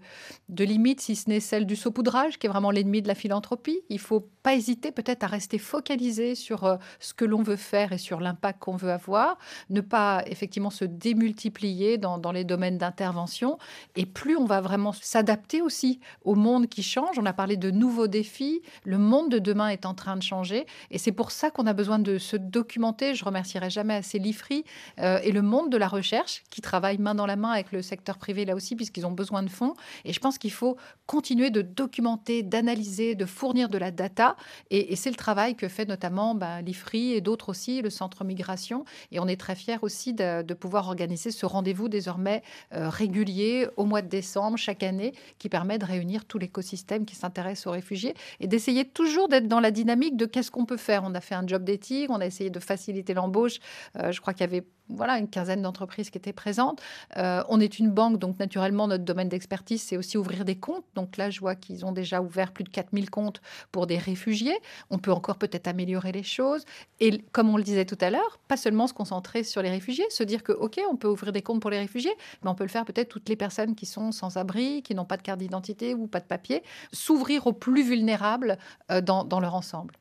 de limite, si ce n'est celle du saupoudrage, qui est vraiment l'ennemi de la philanthropie. Il faut pas hésiter peut-être à rester focalisé sur euh, ce que l'on veut faire et sur l'impact qu'on veut avoir, ne pas effectivement se démultiplier dans, les domaines d'intervention. Et plus on va vraiment s'adapter aussi au monde qui change. On a parlé de nouveaux défis. Le monde de demain est en train de changer. Et c'est pour ça qu'on a besoin de se documenter. Je remercierai jamais assez l'IFRI euh, et le monde de la recherche qui travaille main dans la main avec le secteur privé là aussi, puisqu'ils ont besoin de fonds. Et je pense qu'il faut continuer de documenter, d'analyser, de fournir de la data et, c'est le travail que fait notamment ben, l'IFRI et d'autres aussi, le Centre Migration. Et on est très fiers aussi de, pouvoir organiser ce rendez-vous désormais euh, régulier au mois de décembre chaque année qui permet de réunir tout l'écosystème qui s'intéresse aux réfugiés et d'essayer toujours d'être dans la dynamique de qu'est-ce qu'on peut faire. On a fait un job d'éthique, on a essayé de faciliter l'embauche. Euh, je crois qu'il y avait voilà, une quinzaine d'entreprises qui étaient présentes. Euh, on est une banque, donc naturellement, notre domaine d'expertise, c'est aussi ouvrir des comptes. Donc là, je vois qu'ils ont déjà ouvert plus de 4000 comptes pour des réfugiés. On peut encore peut-être améliorer les choses. Et comme on le disait tout à l'heure, pas seulement se concentrer sur les réfugiés, se dire que, OK, on peut ouvrir des comptes pour les réfugiés, mais on peut le faire peut-être toutes les personnes qui sont sans abri, qui n'ont pas de carte d'identité ou pas de papier, s'ouvrir aux plus vulnérables euh, dans, dans leur ensemble.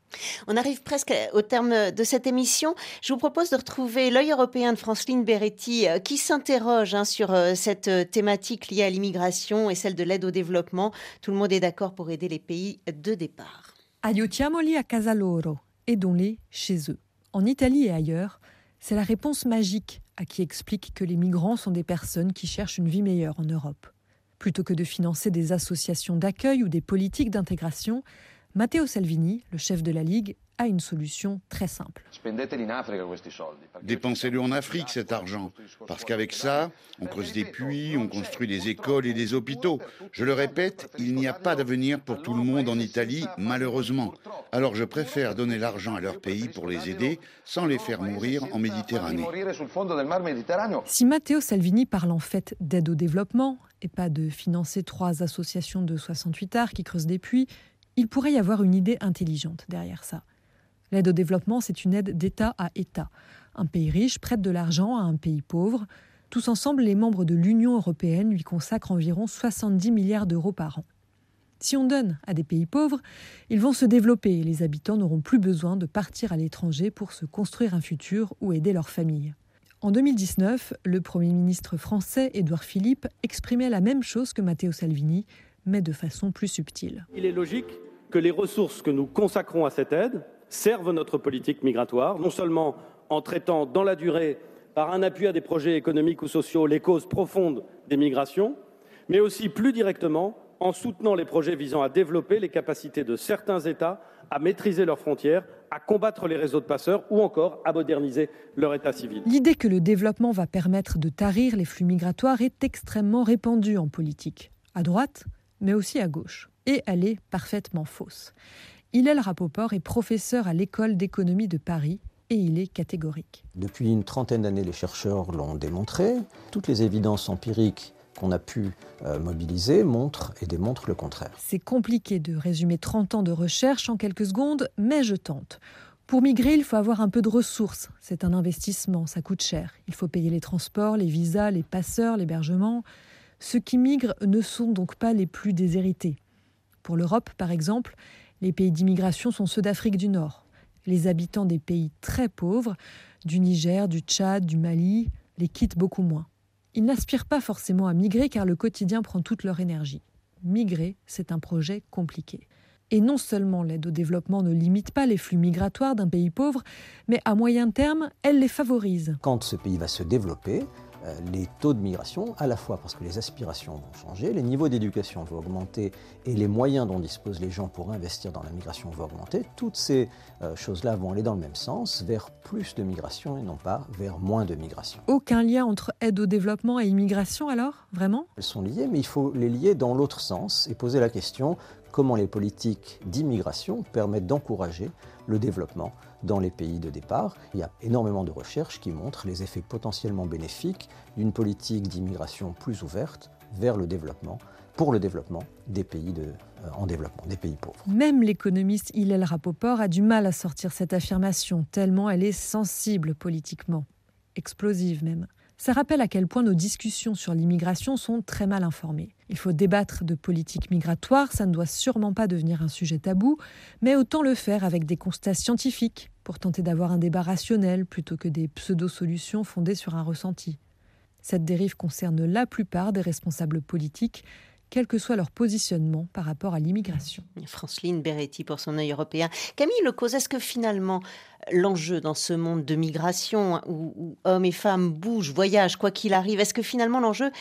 On arrive presque au terme de cette émission. Je vous propose de retrouver l'œil européen de Franceline Beretti euh, qui s'interroge hein, sur euh, cette euh, thématique liée à l'immigration et celle de l'aide au développement. Tout le monde est d'accord pour aider les pays de départ. Aiutiamoli a casa loro, aidons-les chez eux. En Italie et ailleurs, c'est la réponse magique à qui explique que les migrants sont des personnes qui cherchent une vie meilleure en Europe. Plutôt que de financer des associations d'accueil ou des politiques d'intégration, Matteo Salvini, le chef de la Ligue, a une solution très simple. Dépensez-le en Afrique, cet argent, parce qu'avec ça, on creuse des puits, on construit des écoles et des hôpitaux. Je le répète, il n'y a pas d'avenir pour tout le monde en Italie, malheureusement. Alors je préfère donner l'argent à leur pays pour les aider, sans les faire mourir en Méditerranée. Si Matteo Salvini parle en fait d'aide au développement, et pas de financer trois associations de 68 arts qui creusent des puits, il pourrait y avoir une idée intelligente derrière ça. L'aide au développement, c'est une aide d'État à État. Un pays riche prête de l'argent à un pays pauvre. Tous ensemble, les membres de l'Union européenne lui consacrent environ 70 milliards d'euros par an. Si on donne à des pays pauvres, ils vont se développer et les habitants n'auront plus besoin de partir à l'étranger pour se construire un futur ou aider leur famille. En 2019, le Premier ministre français Édouard Philippe exprimait la même chose que Matteo Salvini, mais de façon plus subtile. Que les ressources que nous consacrons à cette aide servent notre politique migratoire, non seulement en traitant dans la durée, par un appui à des projets économiques ou sociaux, les causes profondes des migrations, mais aussi plus directement en soutenant les projets visant à développer les capacités de certains États à maîtriser leurs frontières, à combattre les réseaux de passeurs ou encore à moderniser leur état civil. L'idée que le développement va permettre de tarir les flux migratoires est extrêmement répandue en politique, à droite, mais aussi à gauche. Et elle est parfaitement fausse. Hillel Rapoport est professeur à l'école d'économie de Paris et il est catégorique. Depuis une trentaine d'années, les chercheurs l'ont démontré. Toutes les évidences empiriques qu'on a pu euh, mobiliser montrent et démontrent le contraire. C'est compliqué de résumer 30 ans de recherche en quelques secondes, mais je tente. Pour migrer, il faut avoir un peu de ressources. C'est un investissement, ça coûte cher. Il faut payer les transports, les visas, les passeurs, l'hébergement. Ceux qui migrent ne sont donc pas les plus déshérités. Pour l'Europe, par exemple, les pays d'immigration sont ceux d'Afrique du Nord. Les habitants des pays très pauvres, du Niger, du Tchad, du Mali, les quittent beaucoup moins. Ils n'aspirent pas forcément à migrer car le quotidien prend toute leur énergie. Migrer, c'est un projet compliqué. Et non seulement l'aide au développement ne limite pas les flux migratoires d'un pays pauvre, mais à moyen terme, elle les favorise. Quand ce pays va se développer, les taux de migration, à la fois parce que les aspirations vont changer, les niveaux d'éducation vont augmenter et les moyens dont disposent les gens pour investir dans la migration vont augmenter, toutes ces euh, choses-là vont aller dans le même sens, vers plus de migration et non pas vers moins de migration. Aucun lien entre aide au développement et immigration alors, vraiment? Elles sont liées, mais il faut les lier dans l'autre sens et poser la question comment les politiques d'immigration permettent d'encourager le développement dans les pays de départ. Il y a énormément de recherches qui montrent les effets potentiellement bénéfiques d'une politique d'immigration plus ouverte vers le développement, pour le développement des pays euh, en développement, des pays pauvres. Même l'économiste Hillel Rapoport a du mal à sortir cette affirmation, tellement elle est sensible politiquement, explosive même. Ça rappelle à quel point nos discussions sur l'immigration sont très mal informées. Il faut débattre de politique migratoire, ça ne doit sûrement pas devenir un sujet tabou, mais autant le faire avec des constats scientifiques pour tenter d'avoir un débat rationnel plutôt que des pseudo-solutions fondées sur un ressenti. Cette dérive concerne la plupart des responsables politiques, quel que soit leur positionnement par rapport à l'immigration. Franceline Beretti pour son œil européen. Camille Lecause, est-ce que finalement l'enjeu dans ce monde de migration où, hommes et femmes bougent, voyagent, quoi qu'il arrive, est-ce que finalement l'enjeu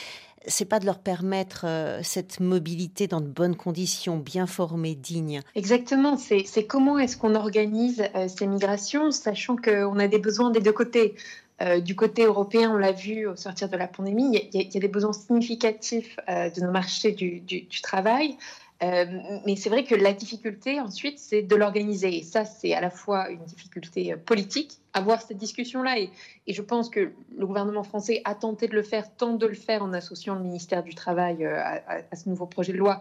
c'est pas de leur permettre euh, cette mobilité dans de bonnes conditions, bien formées, dignes? Exactement, c'est comment est-ce qu'on organise euh, ces migrations, sachant qu'on a des besoins des deux côtés. Euh, du côté européen, on l'a vu au sortir de la pandémie, il y, a des besoins significatifs de nos marchés du travail. Euh, mais c'est vrai que la difficulté ensuite, c'est de l'organiser. Et ça, c'est à la fois une difficulté euh, politique, avoir cette discussion-là. Et, je pense que le gouvernement français a tenté de le faire, tente de le faire en associant le ministère du Travail euh, à ce nouveau projet de loi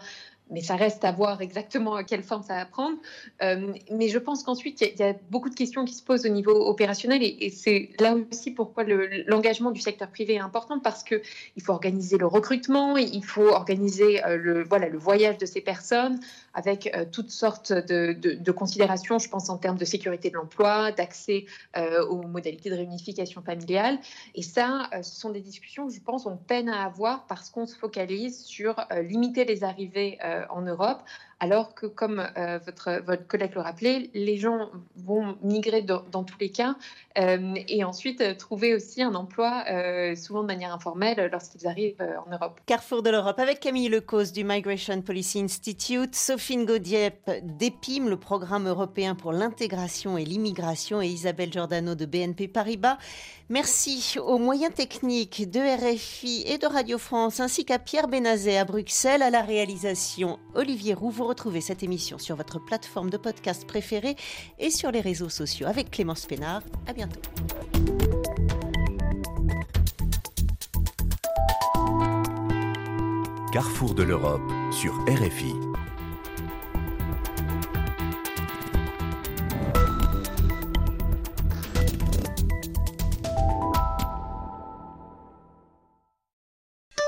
mais ça reste à voir exactement quelle forme ça va prendre. Euh, mais je pense qu'ensuite, il y, a beaucoup de questions qui se posent au niveau opérationnel et, c'est là aussi pourquoi l'engagement du secteur privé est important parce qu'il faut organiser le recrutement, il faut organiser euh, le, voilà, le voyage de ces personnes avec euh, toutes sortes de, considérations, je pense en termes de sécurité de l'emploi, d'accès aux modalités de réunification familiale. Et ça, ce sont des discussions que je pense on peine à avoir parce qu'on se focalise sur limiter les arrivées euh, en Europe, alors que, comme euh, votre, votre collègue le rappelait, les gens vont migrer dans, tous les cas euh, et ensuite trouver aussi un emploi, souvent de manière informelle, lorsqu'ils arrivent en Europe. Carrefour de l'Europe, avec Camille Lecause du Migration Policy Institute, Sophine Gaudiep d'EPIM, le programme européen pour l'intégration et l'immigration, et Isabelle Giordano de BNP Paribas. Merci aux moyens techniques de RFI et de Radio France, ainsi qu'à Pierre Benazet à Bruxelles, à la réalisation Olivier Roux. Retrouvez cette émission sur votre plateforme de podcast préférée et sur les réseaux sociaux avec Clémence Pénard. À bientôt. Carrefour de l'Europe sur RFI.